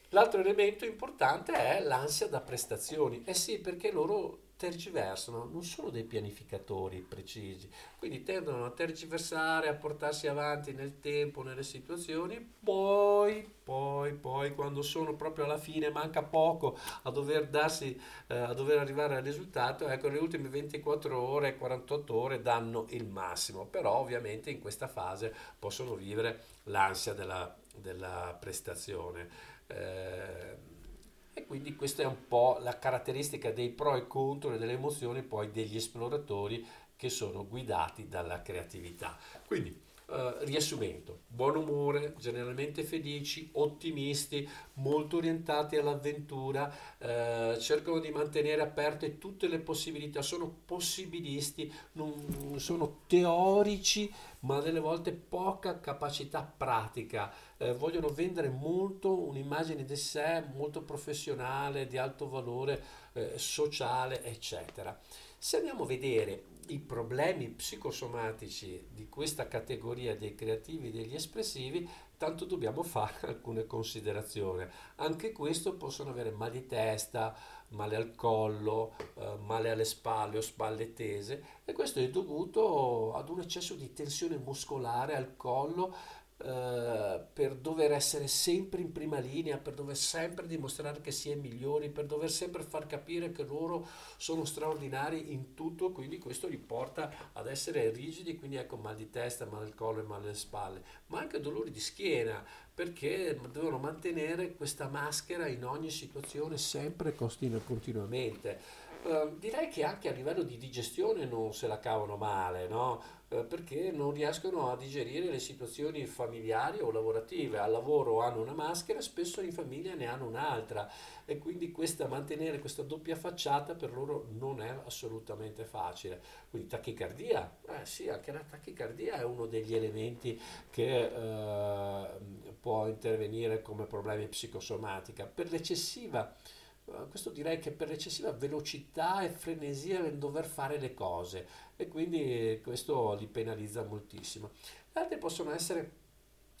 Speaker 1: L'altro elemento importante è l'ansia da prestazioni. Eh sì, perché loro tergiversano, non sono dei pianificatori precisi, quindi tendono a tergiversare, a portarsi avanti nel tempo, nelle situazioni, poi, poi, poi, quando sono proprio alla fine, manca poco a dover darsi, eh, a dover arrivare al risultato, ecco, le ultime 24 ore, 48 ore danno il massimo, però ovviamente in questa fase possono vivere l'ansia della, della prestazione. Eh, e quindi questa è un po' la caratteristica dei pro e contro e delle emozioni poi degli esploratori che sono guidati dalla creatività. Quindi Uh, riassumendo, buon umore, generalmente felici, ottimisti, molto orientati all'avventura, uh, cercano di mantenere aperte tutte le possibilità, sono possibilisti, non sono teorici, ma delle volte poca capacità pratica, uh, vogliono vendere molto un'immagine di sé molto professionale, di alto valore sociale, eccetera. Se andiamo a vedere i problemi psicosomatici di questa categoria dei creativi e degli espressivi, tanto dobbiamo fare [laughs] alcune considerazioni. Anche questo possono avere mal di testa, male al collo, eh, male alle spalle o spalle tese e questo è dovuto ad un eccesso di tensione muscolare al collo eh, per dover essere sempre in prima linea, per dover sempre dimostrare che si è migliori, per dover sempre far capire che loro sono straordinari in tutto, quindi questo li porta ad essere rigidi, quindi ecco mal di testa, mal al collo e mal alle spalle, ma anche dolori di schiena, perché devono mantenere questa maschera in ogni situazione sempre continuamente. Uh, direi che anche a livello di digestione non se la cavano male, no? uh, perché non riescono a digerire le situazioni familiari o lavorative. Al lavoro hanno una maschera, spesso in famiglia ne hanno un'altra e quindi questa, mantenere questa doppia facciata per loro non è assolutamente facile. Quindi tachicardia, eh sì, anche la tachicardia è uno degli elementi che uh, può intervenire come problemi psicosomatica. Per l'eccessiva questo direi che per l'eccessiva velocità e frenesia nel dover fare le cose e quindi questo li penalizza moltissimo. Le altre possono essere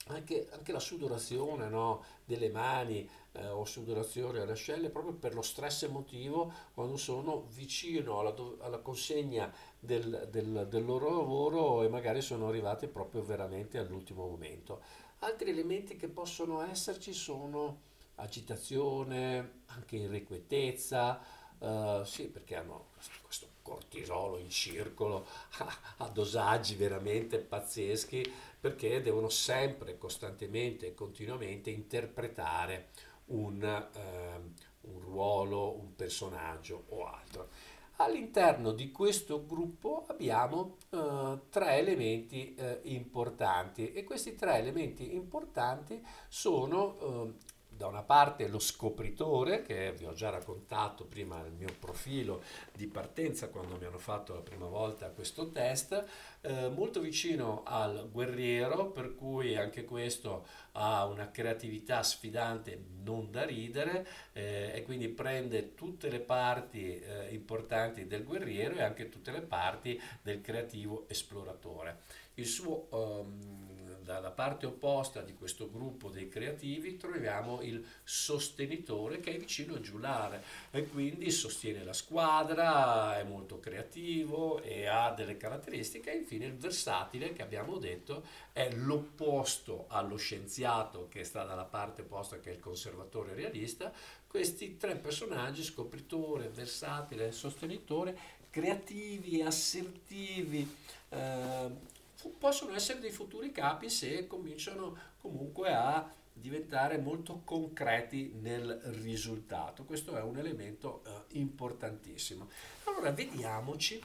Speaker 1: anche, anche la sudorazione no? delle mani eh, o sudorazione alle ascelle proprio per lo stress emotivo quando sono vicino alla, alla consegna del, del, del loro lavoro e magari sono arrivati proprio veramente all'ultimo momento. Altri elementi che possono esserci sono agitazione, anche irrequietezza, uh, sì, perché hanno questo cortisolo in circolo a, [laughs] a, dosaggi veramente pazzeschi, perché devono sempre, costantemente e continuamente interpretare un, uh, un ruolo, un personaggio o altro. All'interno di questo gruppo abbiamo uh, tre elementi uh, importanti e questi tre elementi importanti sono uh, da una parte lo scopritore, che vi ho già raccontato prima nel mio profilo di partenza quando mi hanno fatto la prima volta questo test, eh, molto vicino al guerriero, per cui anche questo ha una creatività sfidante non da ridere eh, e quindi prende tutte le parti eh, importanti del guerriero e anche tutte le parti del creativo esploratore. Il suo um, dalla parte opposta di questo gruppo dei creativi troviamo il sostenitore che è vicino al giullare e quindi sostiene la squadra, è molto creativo e ha delle caratteristiche. E infine il versatile che abbiamo detto è l'opposto allo scienziato che sta dalla parte opposta che è il conservatore realista. Questi tre personaggi, scopritore, versatile, sostenitore, creativi, assertivi, eh, possono essere dei futuri capi se cominciano comunque a diventare molto concreti nel risultato. Questo è un elemento eh, importantissimo. Allora vediamoci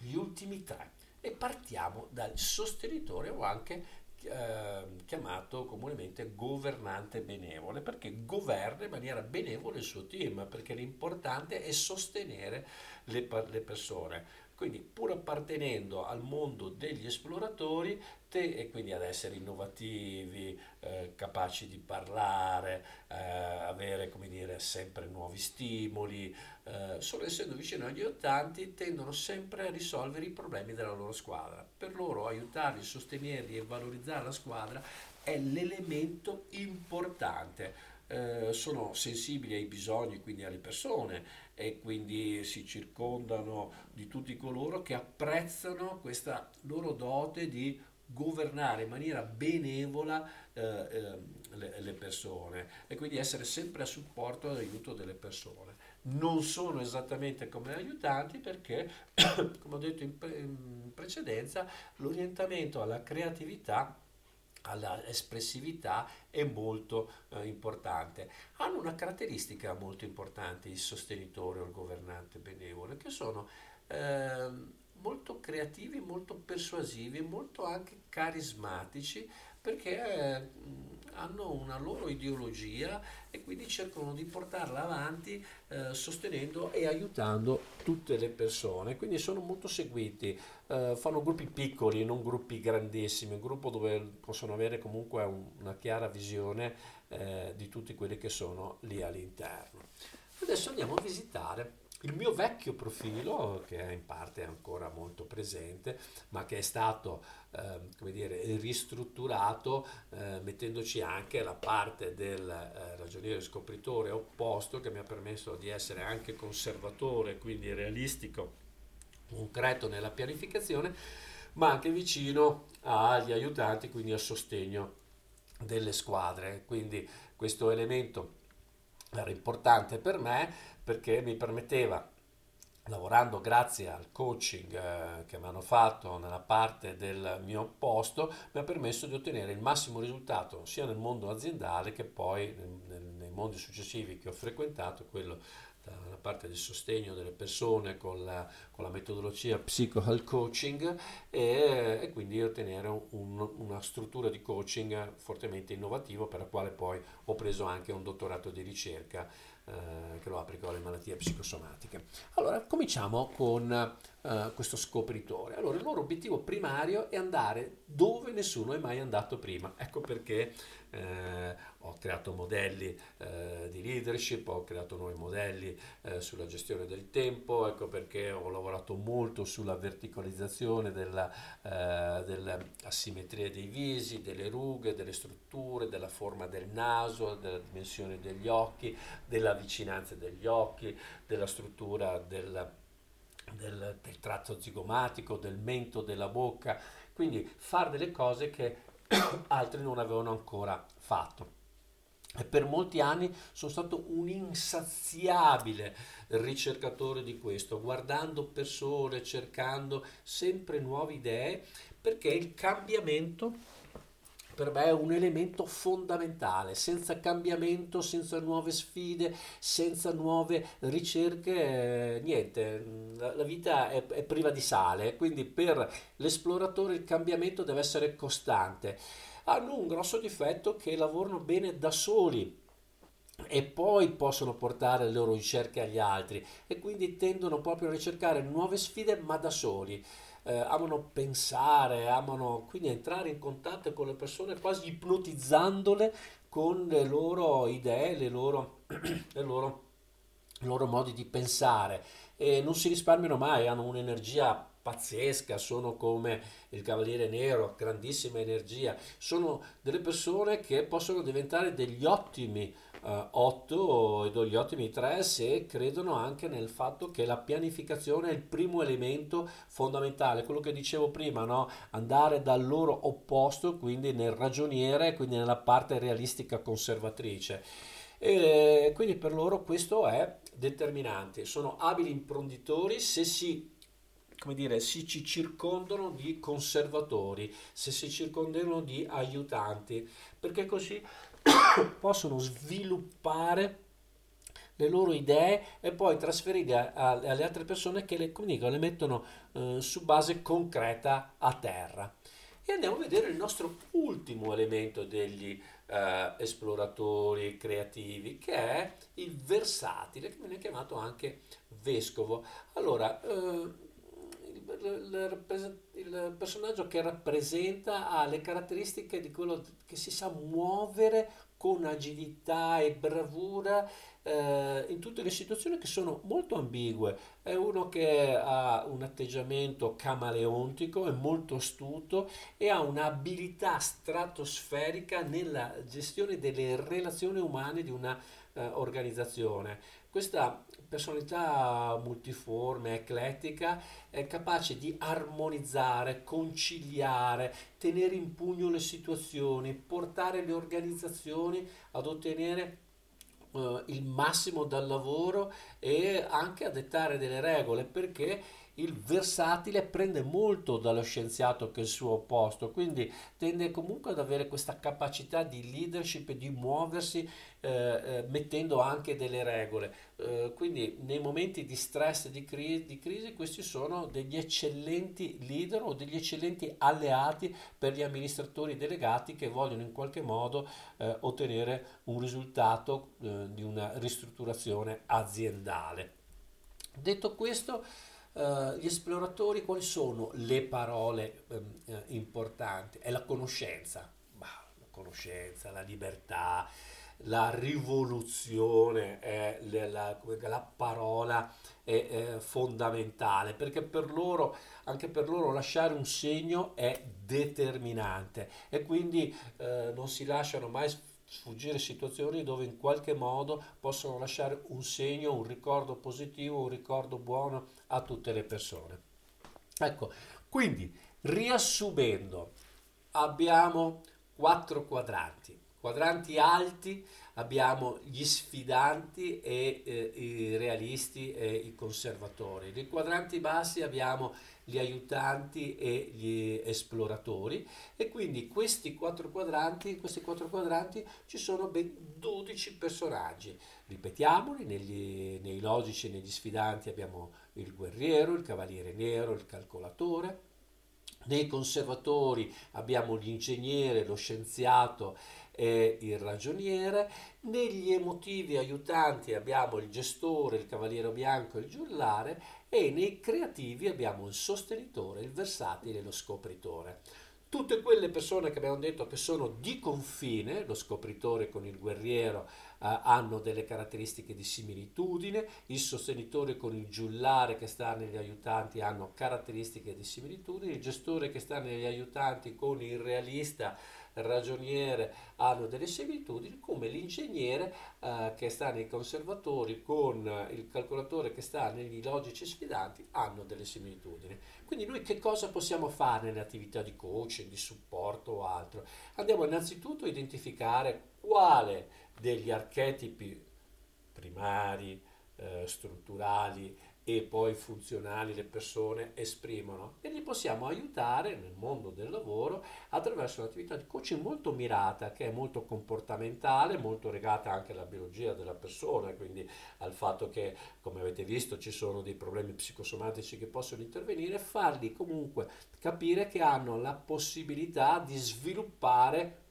Speaker 1: gli ultimi tre e partiamo dal sostenitore o anche eh, chiamato comunemente governante benevole perché governa in maniera benevola il suo team perché l'importante è sostenere le, le persone quindi pur appartenendo al mondo degli esploratori, te e quindi ad essere innovativi, eh, capaci di parlare, eh, avere come dire, sempre nuovi stimoli, eh, solo essendo vicino agli ottanti tendono sempre a risolvere i problemi della loro squadra. Per loro aiutarli, sostenerli e valorizzare la squadra è l'elemento importante. Eh, sono sensibili ai bisogni, quindi alle persone, e quindi si circondano di tutti coloro che apprezzano questa loro dote di governare in maniera benevola eh, eh, le, le, persone e quindi essere sempre a supporto e aiuto delle persone. Non sono esattamente come aiutanti perché, [coughs] come ho detto in, pre- in precedenza, l'orientamento alla creatività alla espressività è molto eh, importante. Hanno una caratteristica molto importante il sostenitore o il governante benevole, che sono eh, molto creativi, molto persuasivi, molto anche carismatici, perché eh, hanno una loro ideologia e quindi cercano di portarla avanti eh, sostenendo e aiutando tutte le persone. Quindi sono molto seguiti, eh, fanno gruppi piccoli, non gruppi grandissimi, un gruppo dove possono avere comunque un, una chiara visione eh, di tutti quelli che sono lì all'interno. Adesso andiamo a visitare il mio vecchio profilo, che è in parte ancora molto presente, ma che è stato eh, come dire, ristrutturato eh, mettendoci anche la parte del eh, ragioniere scopritore opposto che mi ha permesso di essere anche conservatore, quindi realistico, concreto nella pianificazione, ma anche vicino agli aiutanti, quindi a sostegno delle squadre. Quindi questo elemento era importante per me perché mi permetteva lavorando grazie al coaching eh, che mi hanno fatto nella parte del mio posto, mi ha permesso di ottenere il massimo risultato sia nel mondo aziendale che poi nei mondi successivi che ho frequentato, quello parte del sostegno delle persone con la, con la metodologia psychohealth coaching e, e quindi ottenere un, una struttura di coaching fortemente innovativo per la quale poi ho preso anche un dottorato di ricerca eh, che lo applico alle malattie psicosomatiche. Allora, cominciamo con eh, questo scopritore. Allora, il loro obiettivo primario è andare dove nessuno è mai andato prima. Ecco perché eh, ho creato modelli eh, di leadership, ho creato nuovi modelli eh, sulla gestione del tempo, ecco perché ho lavorato molto sulla verticalizzazione della, eh, dell'asimmetria dei visi, delle rughe, delle strutture, della forma del naso, della dimensione degli occhi, della vicinanza degli occhi, della struttura del, del, del tratto zigomatico, del mento, della bocca, quindi fare delle cose che altri non avevano ancora fatto. E per molti anni sono stato un insaziabile ricercatore di questo, guardando persone, cercando sempre nuove idee, perché il cambiamento per me è un elemento fondamentale. Senza cambiamento, senza nuove sfide, senza nuove ricerche, eh, niente, la, la vita è, è priva di sale. Quindi per l'esploratore il cambiamento deve essere costante. Hanno un grosso difetto che lavorano bene da soli e poi possono portare le loro ricerche agli altri e quindi tendono proprio a ricercare nuove sfide ma da soli eh, amano pensare, amano quindi entrare in contatto con le persone quasi ipnotizzandole con le loro idee, le loro, [clears throat] le loro, i loro modi di pensare. E non si risparmiano mai, hanno un'energia pazzesca, sono come il Cavaliere Nero, grandissima energia, sono delle persone che possono diventare degli ottimi uh, 8 e degli ottimi 3 se credono anche nel fatto che la pianificazione è il primo elemento fondamentale, quello che dicevo prima, no? andare dal loro opposto, quindi nel ragioniere, quindi nella parte realistica conservatrice. E quindi per loro questo è determinante. Sono abili imprenditori se si come dire, si ci circondano di conservatori, se si circondano di aiutanti, perché così possono sviluppare le loro idee e poi trasferirle alle altre persone che le, dico, le mettono eh, su base concreta a terra. E andiamo a vedere il nostro ultimo elemento degli eh, esploratori creativi, che è il versatile, che viene chiamato anche vescovo. Allora, eh, il, il, personaggio che rappresenta ha le caratteristiche di quello che si sa muovere con agilità e bravura eh, in tutte le situazioni che sono molto ambigue. È uno che ha un atteggiamento camaleontico, è molto astuto e ha un'abilità stratosferica nella gestione delle relazioni umane di una eh, organizzazione. Questa personalità multiforme, eclettica, è capace di armonizzare, conciliare, tenere in pugno le situazioni, portare le organizzazioni ad ottenere uh, il massimo dal lavoro e anche a dettare delle regole perché il versatile prende molto dallo scienziato che è il suo opposto, quindi tende comunque ad avere questa capacità di leadership e di muoversi eh, eh, mettendo anche delle regole. Eh, quindi nei momenti di stress di, cri- di, crisi questi sono degli eccellenti leader o degli eccellenti alleati per gli amministratori delegati che vogliono in qualche modo eh, ottenere un risultato eh, di una ristrutturazione aziendale. Detto questo, Uh, gli esploratori, quali sono le parole um, uh, importanti? È la conoscenza, bah, la conoscenza, la libertà, la rivoluzione, è la, la parola è, è, fondamentale perché per loro, anche per loro, lasciare un segno è determinante e quindi uh, non si lasciano mai sfuggire situazioni dove in qualche modo possono lasciare un segno, un ricordo positivo, un ricordo buono a tutte le persone. Ecco, quindi riassumendo, abbiamo quattro quadranti. Quadranti alti abbiamo gli sfidanti e eh, i realisti e i conservatori. Nei quadranti bassi abbiamo gli aiutanti e gli esploratori e quindi questi quattro quadranti, questi quattro quadranti ci sono ben 12 personaggi. Ripetiamoli, negli, nei logici e negli sfidanti abbiamo il guerriero, il cavaliere nero, il calcolatore. Nei conservatori abbiamo l'ingegnere, lo scienziato e il ragioniere. Negli emotivi aiutanti abbiamo il gestore, il cavaliere bianco e il giullare e nei creativi abbiamo il sostenitore, il versatile e lo scopritore. Tutte quelle persone che abbiamo detto che sono di confine, lo scopritore con il guerriero, eh, hanno delle caratteristiche di similitudine, il sostenitore con il giullare che sta negli aiutanti hanno caratteristiche di similitudine, il gestore che sta negli aiutanti con il realista ragioniere hanno delle similitudini, come l'ingegnere eh, che sta nei conservatori con il calcolatore che sta negli logici sfidanti hanno delle similitudini. Quindi noi che cosa possiamo fare nelle attività di coaching, di supporto o altro? Andiamo innanzitutto a identificare quale degli archetipi primari, eh, strutturali e poi funzionali le persone esprimono. E li possiamo aiutare nel mondo del lavoro attraverso un'attività di coaching molto mirata che è molto comportamentale, molto legata anche alla biologia della persona, quindi al fatto che come avete visto ci sono dei problemi psicosomatici che possono intervenire, farli comunque capire che hanno la possibilità di sviluppare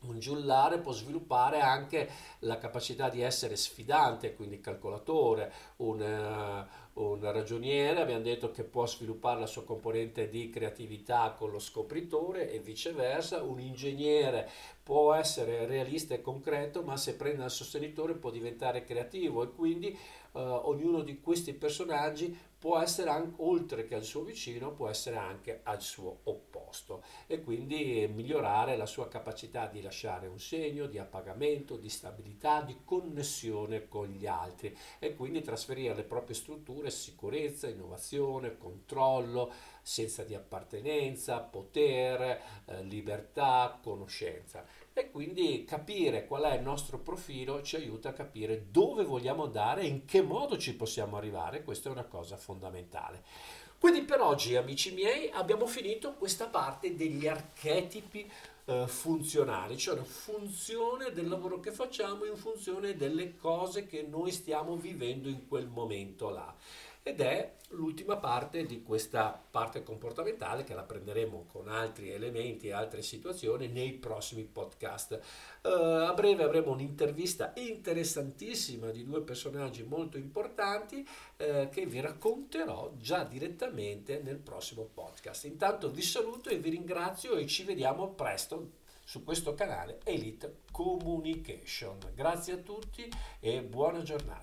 Speaker 1: un giullare può sviluppare anche la capacità di essere sfidante, quindi calcolatore, un, uh, un, ragioniere, abbiamo detto che può sviluppare la sua componente di creatività con lo scopritore e viceversa, un ingegnere può essere realista e concreto, ma se prende il sostenitore può diventare creativo e quindi uh, ognuno di questi personaggi può essere anche, oltre che al suo vicino, può essere anche al suo opposto. E quindi migliorare la sua capacità di lasciare un segno di appagamento, di stabilità, di connessione con gli altri. E quindi trasferire le proprie strutture sicurezza, innovazione, controllo, senza di appartenenza, potere, eh, libertà, conoscenza e quindi capire qual è il nostro profilo ci aiuta a capire dove vogliamo andare e in che modo ci possiamo arrivare, questa è una cosa fondamentale. Quindi per oggi, amici miei, abbiamo finito questa parte degli archetipi eh, funzionali, cioè la funzione del lavoro che facciamo in funzione delle cose che noi stiamo vivendo in quel momento là ed è l'ultima parte di questa parte comportamentale che la prenderemo con altri elementi e altre situazioni nei prossimi podcast. Uh, a breve avremo un'intervista interessantissima di due personaggi molto importanti uh, che vi racconterò già direttamente nel prossimo podcast. Intanto vi saluto e vi ringrazio e ci vediamo presto su questo canale Elite Communication. Grazie a tutti e buona giornata.